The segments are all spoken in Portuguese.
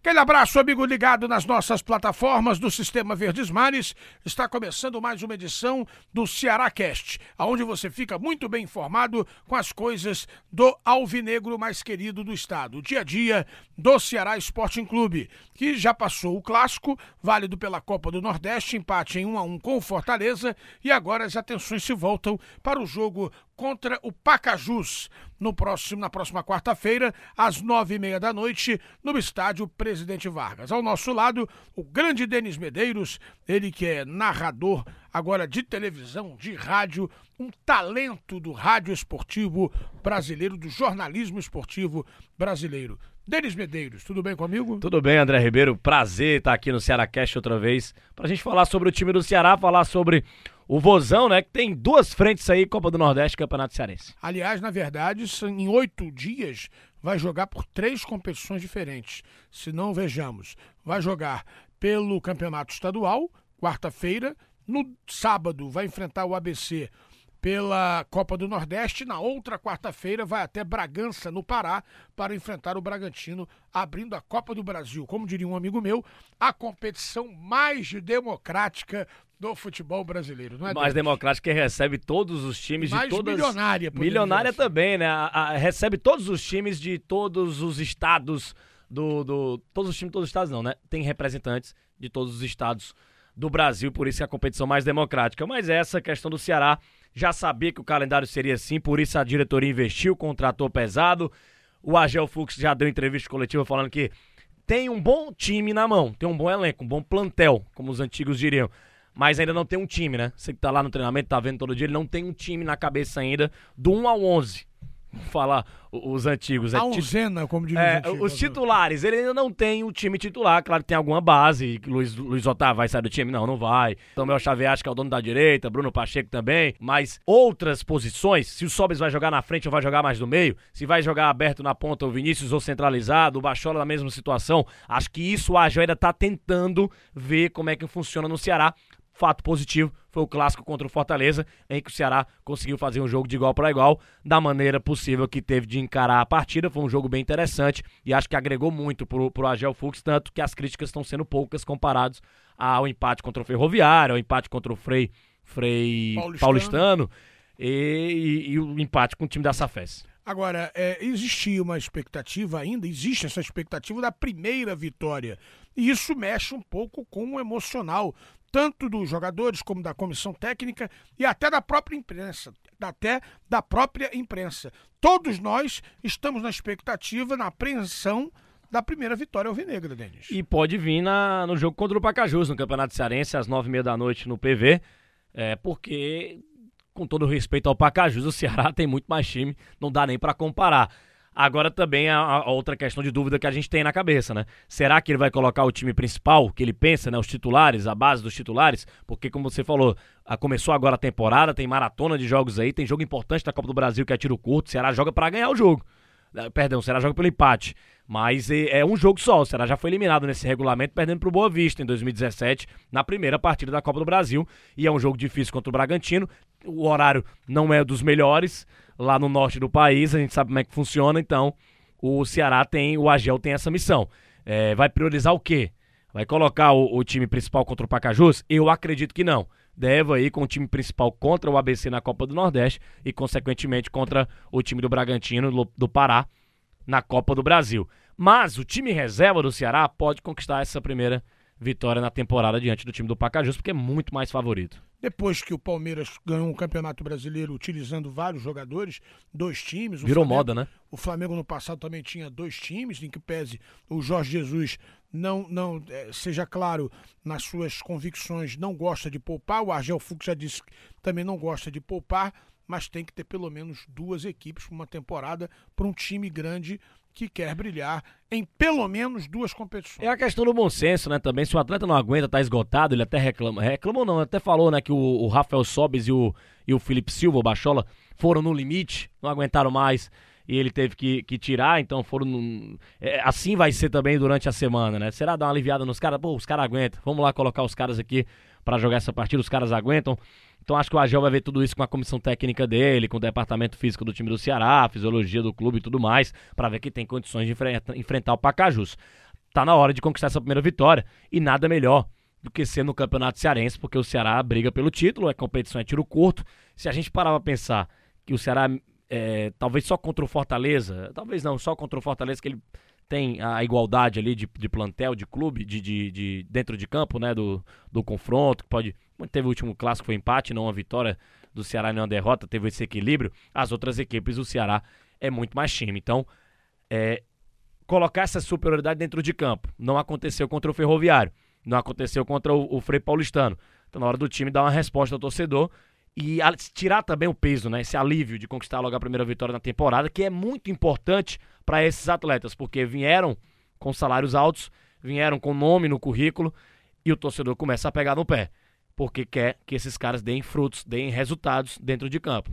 Aquele abraço, amigo ligado nas nossas plataformas do Sistema Verdes Mares. Está começando mais uma edição do Ceará Cast, onde você fica muito bem informado com as coisas do alvinegro mais querido do estado, o dia a dia do Ceará Sporting Clube, que já passou o clássico, válido pela Copa do Nordeste, empate em 1 a 1 com o Fortaleza, e agora as atenções se voltam para o jogo contra o Pacajus no próximo, na próxima quarta-feira, às nove e meia da noite, no estádio Presidente Vargas. Ao nosso lado, o grande Denis Medeiros, ele que é narrador agora de televisão, de rádio, um talento do rádio esportivo brasileiro, do jornalismo esportivo brasileiro. Denis Medeiros, tudo bem comigo? Tudo bem, André Ribeiro. Prazer estar aqui no Ceará Cast outra vez, para a gente falar sobre o time do Ceará, falar sobre o Vozão, né? Que tem duas frentes aí, Copa do Nordeste e Campeonato Cearense. Aliás, na verdade, em oito dias vai jogar por três competições diferentes. Se não, vejamos. Vai jogar pelo Campeonato Estadual, quarta-feira. No sábado vai enfrentar o ABC pela Copa do Nordeste. Na outra quarta-feira vai até Bragança, no Pará, para enfrentar o Bragantino, abrindo a Copa do Brasil. Como diria um amigo meu, a competição mais democrática do futebol brasileiro, não é? Mais democrática que recebe todos os times mais de todas. Milionária, Milionária assim. também, né? A, a, recebe todos os times de todos os estados do, do. Todos os times de todos os estados, não, né? Tem representantes de todos os estados do Brasil, por isso é a competição mais democrática. Mas essa questão do Ceará já sabia que o calendário seria assim, por isso a diretoria investiu, contratou pesado. O Agel Fux já deu entrevista coletiva falando que tem um bom time na mão, tem um bom elenco, um bom plantel, como os antigos diriam mas ainda não tem um time, né? Você que tá lá no treinamento, tá vendo todo dia, ele não tem um time na cabeça ainda do 1 ao 11. Falar os antigos. É a onzena, como diz é, os, os titulares, ele ainda não tem o time titular. Claro que tem alguma base. Luiz, Luiz Otávio vai sair do time? Não, não vai. Samuel Xavier acho que é o dono da direita. Bruno Pacheco também. Mas outras posições, se o Sobes vai jogar na frente ou vai jogar mais no meio, se vai jogar aberto na ponta o Vinícius ou centralizado, o Bachola na mesma situação, acho que isso Agel ainda tá tentando ver como é que funciona no Ceará. Fato positivo foi o clássico contra o Fortaleza, em que o Ceará conseguiu fazer um jogo de igual para igual, da maneira possível que teve de encarar a partida. Foi um jogo bem interessante e acho que agregou muito pro, pro Agel Fux, tanto que as críticas estão sendo poucas comparados ao empate contra o Ferroviário, ao empate contra o Frei, Frei Paulistano, Paulistano e, e, e, o empate com o time da Safes. Agora, é, existia uma expectativa ainda, existe essa expectativa da primeira vitória. E isso mexe um pouco com o emocional tanto dos jogadores como da comissão técnica e até da própria imprensa, até da própria imprensa. Todos nós estamos na expectativa, na apreensão da primeira vitória alvinegra, Denis. E pode vir na, no jogo contra o Pacajus, no Campeonato Cearense, às nove e meia da noite no PV, é, porque, com todo respeito ao Pacajus, o Ceará tem muito mais time, não dá nem para comparar. Agora também a, a, outra questão de dúvida que a gente tem na cabeça, né? Será que ele vai colocar o time principal, que ele pensa, né? Os titulares, a base dos titulares? Porque, como você falou, a, começou agora a temporada, tem maratona de jogos aí, tem jogo importante da Copa do Brasil que é tiro curto, o Ceará joga para ganhar o jogo. Eh, perdão, o Ceará joga pelo empate. Mas é, é um jogo só. O Ceará já foi eliminado nesse regulamento, perdendo pro Boa Vista em 2017, na primeira partida da Copa do Brasil. E é um jogo difícil contra o Bragantino. O horário não é dos melhores lá no norte do país, a gente sabe como é que funciona, então o Ceará tem, o Agel tem essa missão. É, vai priorizar o quê? Vai colocar o, o, time principal contra o Pacajus? Eu acredito que não. Deve ir com o time principal contra o ABC na Copa do Nordeste e, consequentemente, contra o time do Bragantino do, do Pará na Copa do Brasil. Mas o time reserva do Ceará pode conquistar essa primeira vitória na temporada diante do time do Pacajus, porque é muito mais favorito. Depois que o Palmeiras ganhou um campeonato brasileiro utilizando vários jogadores, dois times. Virou Flamengo, moda, né? O Flamengo no passado também tinha dois times, em que pese o Jorge Jesus não, não é, seja claro nas suas convicções, não gosta de poupar. O Argel Fux já disse que também não gosta de poupar, mas tem que ter pelo menos duas equipes para uma temporada para um time grande que quer brilhar em pelo menos duas competições. É a questão do bom senso, né? Também, se o atleta não aguenta, tá esgotado, ele até reclama. Reclamou não, até falou, né, que o, o Rafael Sobes e o, e o Felipe Silva, o Bachola, foram no limite, não aguentaram mais. E ele teve que, que tirar, então foram. É, assim vai ser também durante a semana, né? Será dar uma aliviada nos caras? Pô, os caras aguentam. Vamos lá colocar os caras aqui para jogar essa partida, os caras aguentam. Então acho que o Agel vai ver tudo isso com a comissão técnica dele, com o departamento físico do time do Ceará, fisiologia do clube e tudo mais, para ver que tem condições de enfrentar o Pacajus. Tá na hora de conquistar essa primeira vitória e nada melhor do que ser no Campeonato Cearense, porque o Ceará briga pelo título, é competição, é tiro curto. Se a gente parar pra pensar que o Ceará, é, talvez só contra o Fortaleza, talvez não, só contra o Fortaleza, que ele tem a igualdade ali de, de plantel, de clube, de, de, de, dentro de campo, né, do, do confronto, que pode... Teve o último clássico, foi empate, não uma vitória do Ceará nem uma derrota, teve esse equilíbrio. As outras equipes, o Ceará é muito mais time. Então, é, colocar essa superioridade dentro de campo. Não aconteceu contra o Ferroviário. Não aconteceu contra o, o Frei Paulistano. Então, na hora do time dar uma resposta ao torcedor e tirar também o peso, né? Esse alívio de conquistar logo a primeira vitória na temporada, que é muito importante para esses atletas, porque vieram com salários altos, vieram com nome no currículo e o torcedor começa a pegar no pé, porque quer que esses caras deem frutos, deem resultados dentro de campo.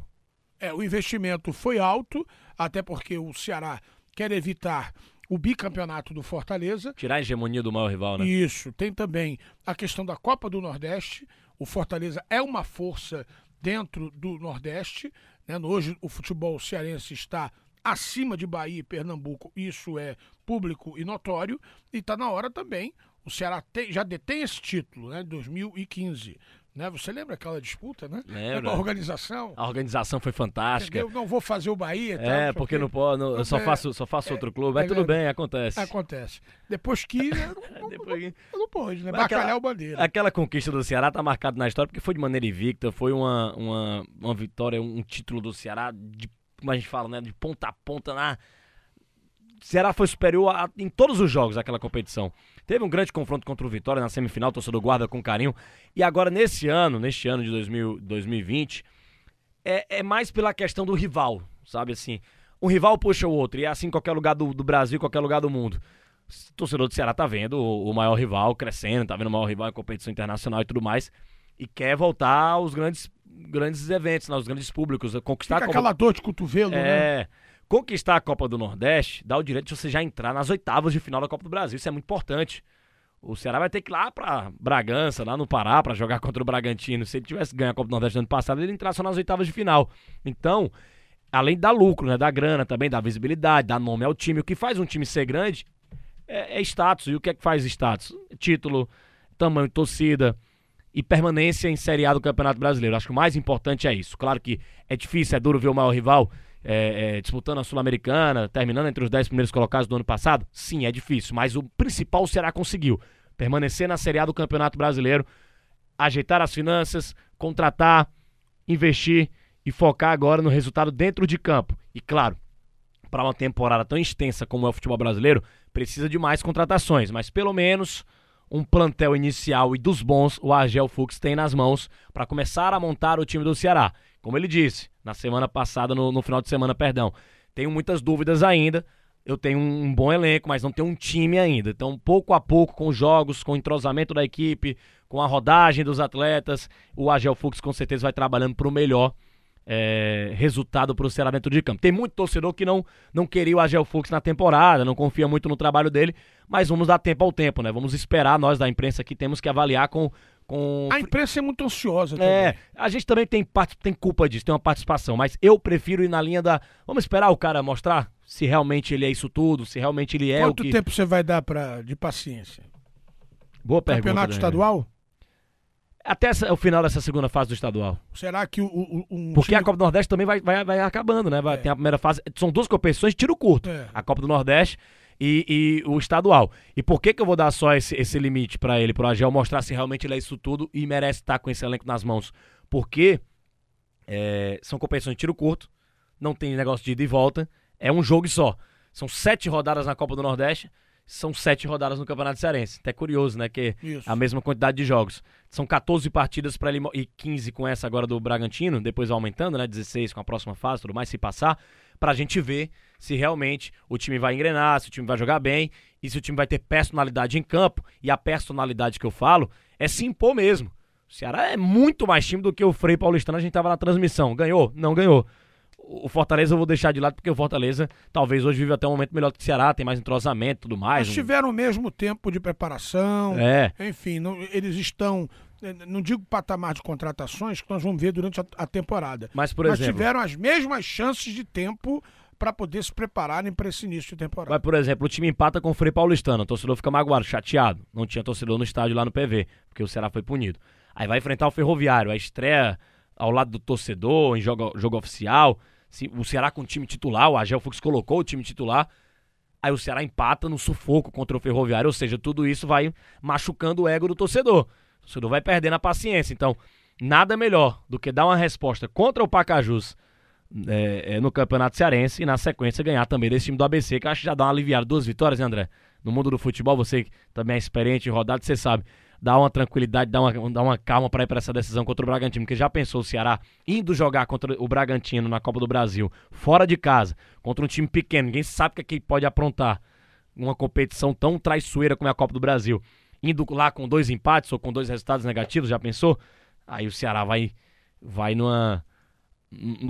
É, o investimento foi alto, até porque o Ceará quer evitar o bicampeonato do Fortaleza. Tirar a hegemonia do maior rival, né? Isso. Tem também a questão da Copa do Nordeste. O Fortaleza é uma força dentro do Nordeste. Né? Hoje o futebol cearense está acima de Bahia e Pernambuco. Isso é público e notório. E está na hora também. O Ceará tem, já detém esse título, né? 2015. Né? Você lembra aquela disputa, né? Lembra. A organização. A organização foi fantástica. Eu não vou fazer o Bahia. É, porque, porque não pode, não, eu só faço, só faço é, outro clube. Mas é, tudo bem, acontece. Acontece. Depois que. Não, Depois... Não, não pode, né? Bacalhau bandeira. Aquela conquista do Ceará tá marcada na história porque foi de maneira invicta, foi uma, uma, uma vitória, um título do Ceará, de, como a gente fala, né? De ponta a ponta na. Ceará foi superior a, em todos os jogos daquela competição. Teve um grande confronto contra o Vitória na semifinal, o torcedor guarda com carinho. E agora, nesse ano, neste ano de 2000, 2020, é, é mais pela questão do rival, sabe assim? Um rival puxa o outro, e é assim em qualquer lugar do, do Brasil, qualquer lugar do mundo. O torcedor do Ceará tá vendo o, o maior rival crescendo, tá vendo o maior rival em competição internacional e tudo mais, e quer voltar aos grandes, grandes eventos, aos grandes públicos, conquistar... Fica aquela dor de cotovelo, é, né? Conquistar a Copa do Nordeste dá o direito de você já entrar nas oitavas de final da Copa do Brasil. Isso é muito importante. O Ceará vai ter que ir lá pra Bragança, lá no Pará, para jogar contra o Bragantino. Se ele tivesse ganho a Copa do Nordeste no ano passado, ele entrasse nas oitavas de final. Então, além da lucro, né, da grana também, da visibilidade, dar nome ao time, o que faz um time ser grande é, é status. E o que é que faz status? Título, tamanho de torcida e permanência em Série A do Campeonato Brasileiro. Acho que o mais importante é isso. Claro que é difícil, é duro ver o maior rival é, é, disputando a Sul-Americana, terminando entre os 10 primeiros colocados do ano passado? Sim, é difícil, mas o principal o Ceará conseguiu. Permanecer na Série A do Campeonato Brasileiro, ajeitar as finanças, contratar, investir e focar agora no resultado dentro de campo. E claro, para uma temporada tão extensa como é o futebol brasileiro, precisa de mais contratações, mas pelo menos um plantel inicial e dos bons o Argel Fux tem nas mãos para começar a montar o time do Ceará. Como ele disse na semana passada, no, no final de semana, perdão, tenho muitas dúvidas ainda. Eu tenho um, bom elenco, mas não tenho um time ainda. Então, pouco a pouco, com os jogos, com o entrosamento da equipe, com a rodagem dos atletas, o Agel Fux com certeza vai trabalhando para o melhor é, resultado para o Ceará dentro de campo. Tem muito torcedor que não, não queria o Agel Fux na temporada, não confia muito no trabalho dele, mas vamos dar tempo ao tempo, né? Vamos esperar, nós da imprensa aqui temos que avaliar com, com... A imprensa é muito ansiosa também. É, a gente também tem, tem culpa disso, tem uma participação, mas eu prefiro ir na linha da. Vamos esperar o cara mostrar se realmente ele é isso tudo, se realmente ele é Quanto o que. Tempo você vai dar pra, de paciência? Boa pergunta. Campeonato estadual? Até essa, o final dessa segunda fase do estadual. Será que o. o um Porque time... a Copa do Nordeste também vai, vai, vai acabando, né? Vai, é. Tem a primeira fase. São duas competições de tiro curto. É. A Copa do Nordeste e, e, o estadual. E por que, que eu vou dar só esse, esse limite para ele, pro Agel, mostrar se realmente ele é isso tudo e merece estar com esse elenco nas mãos? Porque é, são competições de tiro curto, não tem negócio de ida e volta, é um jogo só. São sete rodadas na Copa do Nordeste, são sete rodadas no Campeonato Cearense. Até curioso, né? Que Isso. a mesma quantidade de jogos. São 14 partidas para ele e 15 com essa agora do Bragantino, depois aumentando, né? 16 com a próxima fase, tudo mais, se passar, para a gente ver se realmente o time vai engrenar, se o time vai jogar bem e se o time vai ter personalidade em campo. E a personalidade que eu falo é se impor mesmo. O Ceará é muito mais time do que o Frei Paulistano, a gente tava na transmissão. Ganhou? Não ganhou. o Fortaleza eu vou deixar de lado porque o Fortaleza talvez hoje vive até um momento melhor que o Ceará, tem mais entrosamento e tudo mais. Mas tiveram o mesmo tempo de preparação. É. Enfim, não- eles estão. eh, Não digo patamar de contratações que nós vamos ver durante a, a temporada. Mas, por mas exemplo, tiveram as mesmas chances de tempo para poder se prepararem para esse início de temporada. Mas, por exemplo, o time empata com o Frei Paulistano. O torcedor fica magoado, chateado. Não tinha torcedor no estádio lá no PV, porque o Ceará foi punido. Aí vai enfrentar o Ferroviário, a estreia ao lado do torcedor, em jogo, jogo oficial. O Ceará com o time titular, o Agel Fux colocou o time titular. Aí o Ceará empata no sufoco contra o Ferroviário. Ou seja, tudo isso vai machucando o ego do torcedor. O torcedor vai perdendo a paciência. Então, nada melhor do que dar uma resposta contra o Pacajus é, é, no Campeonato Cearense e na sequência ganhar também desse time do ABC, que acho que já dá uma aliviada. Duas vitórias, né, André? No mundo do futebol, você também é experiente rodado, você sabe, dá uma tranquilidade, dá uma, dá uma calma para ir para essa decisão contra o Bragantino, porque já pensou o Ceará indo jogar contra o Bragantino na Copa do Brasil, fora de casa, contra um time pequeno, ninguém sabe o que, é que pode aprontar uma competição tão traiçoeira como é a Copa do Brasil, indo lá com dois empates ou com dois resultados negativos, já pensou? Aí o Ceará vai, vai numa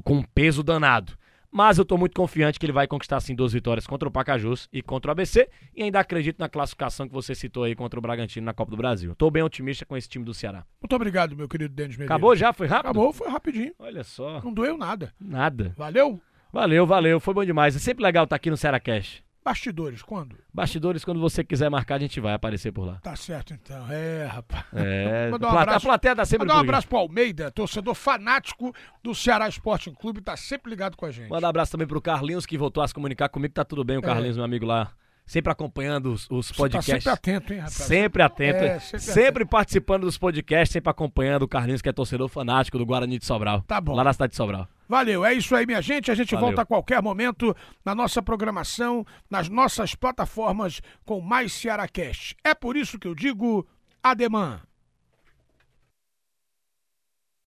com um peso danado. Mas eu tô muito confiante que ele vai conquistar sim duas vitórias contra o Pacajus e contra o ABC e ainda acredito na classificação que você citou aí contra o Bragantino na Copa do Brasil. Tô bem otimista com esse time do Ceará. Muito obrigado, meu querido Denis Medeiros. Acabou já? Foi rápido? Acabou, foi rapidinho. Olha só. Não doeu nada. Nada. Valeu? Valeu, valeu. Foi bom demais. É sempre legal estar aqui no Ceará Cash. Bastidores, quando? Bastidores, quando você quiser marcar, a gente vai aparecer por lá. Tá certo então. É, rapaz. É, Mandar um abraço- a plateia dá sempre Mandar um abraço pro Almeida, torcedor fanático do Ceará Sporting Clube, tá sempre ligado com a gente. Mandar um abraço também pro Carlinhos, que voltou a se comunicar comigo. Tá tudo bem, o Carlinhos, meu amigo lá. Sempre acompanhando os, os Você tá podcasts. sempre atento, hein, rapaz? Sempre atento, É, sempre, sempre participando dos podcasts, sempre acompanhando o Carlinhos, que é torcedor fanático do Guarani de Sobral. Tá bom. Lá na cidade de Sobral. Valeu, é isso aí, minha gente. A gente Valeu. volta a qualquer momento na nossa programação, nas nossas plataformas com mais Ceará Cast. É por isso que eu digo ademã.